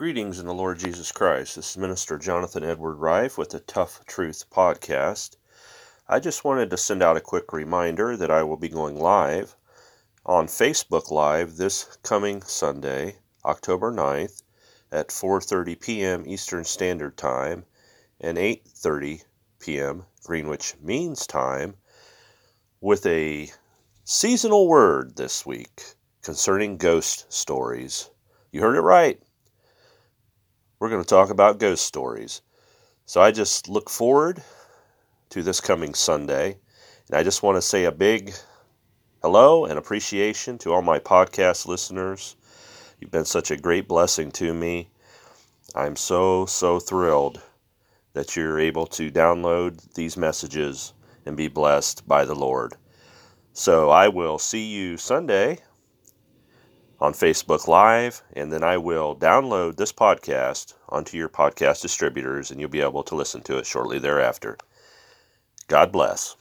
Greetings in the Lord Jesus Christ. This is Minister Jonathan Edward Rife with the Tough Truth Podcast. I just wanted to send out a quick reminder that I will be going live on Facebook Live this coming Sunday, October 9th at 4:30 p.m. Eastern Standard Time and 8:30 p.m. Greenwich Means Time with a seasonal word this week concerning ghost stories. You heard it right we're going to talk about ghost stories. So I just look forward to this coming Sunday. And I just want to say a big hello and appreciation to all my podcast listeners. You've been such a great blessing to me. I'm so, so thrilled that you're able to download these messages and be blessed by the Lord. So I will see you Sunday on Facebook Live, and then I will download this podcast onto your podcast distributors, and you'll be able to listen to it shortly thereafter. God bless.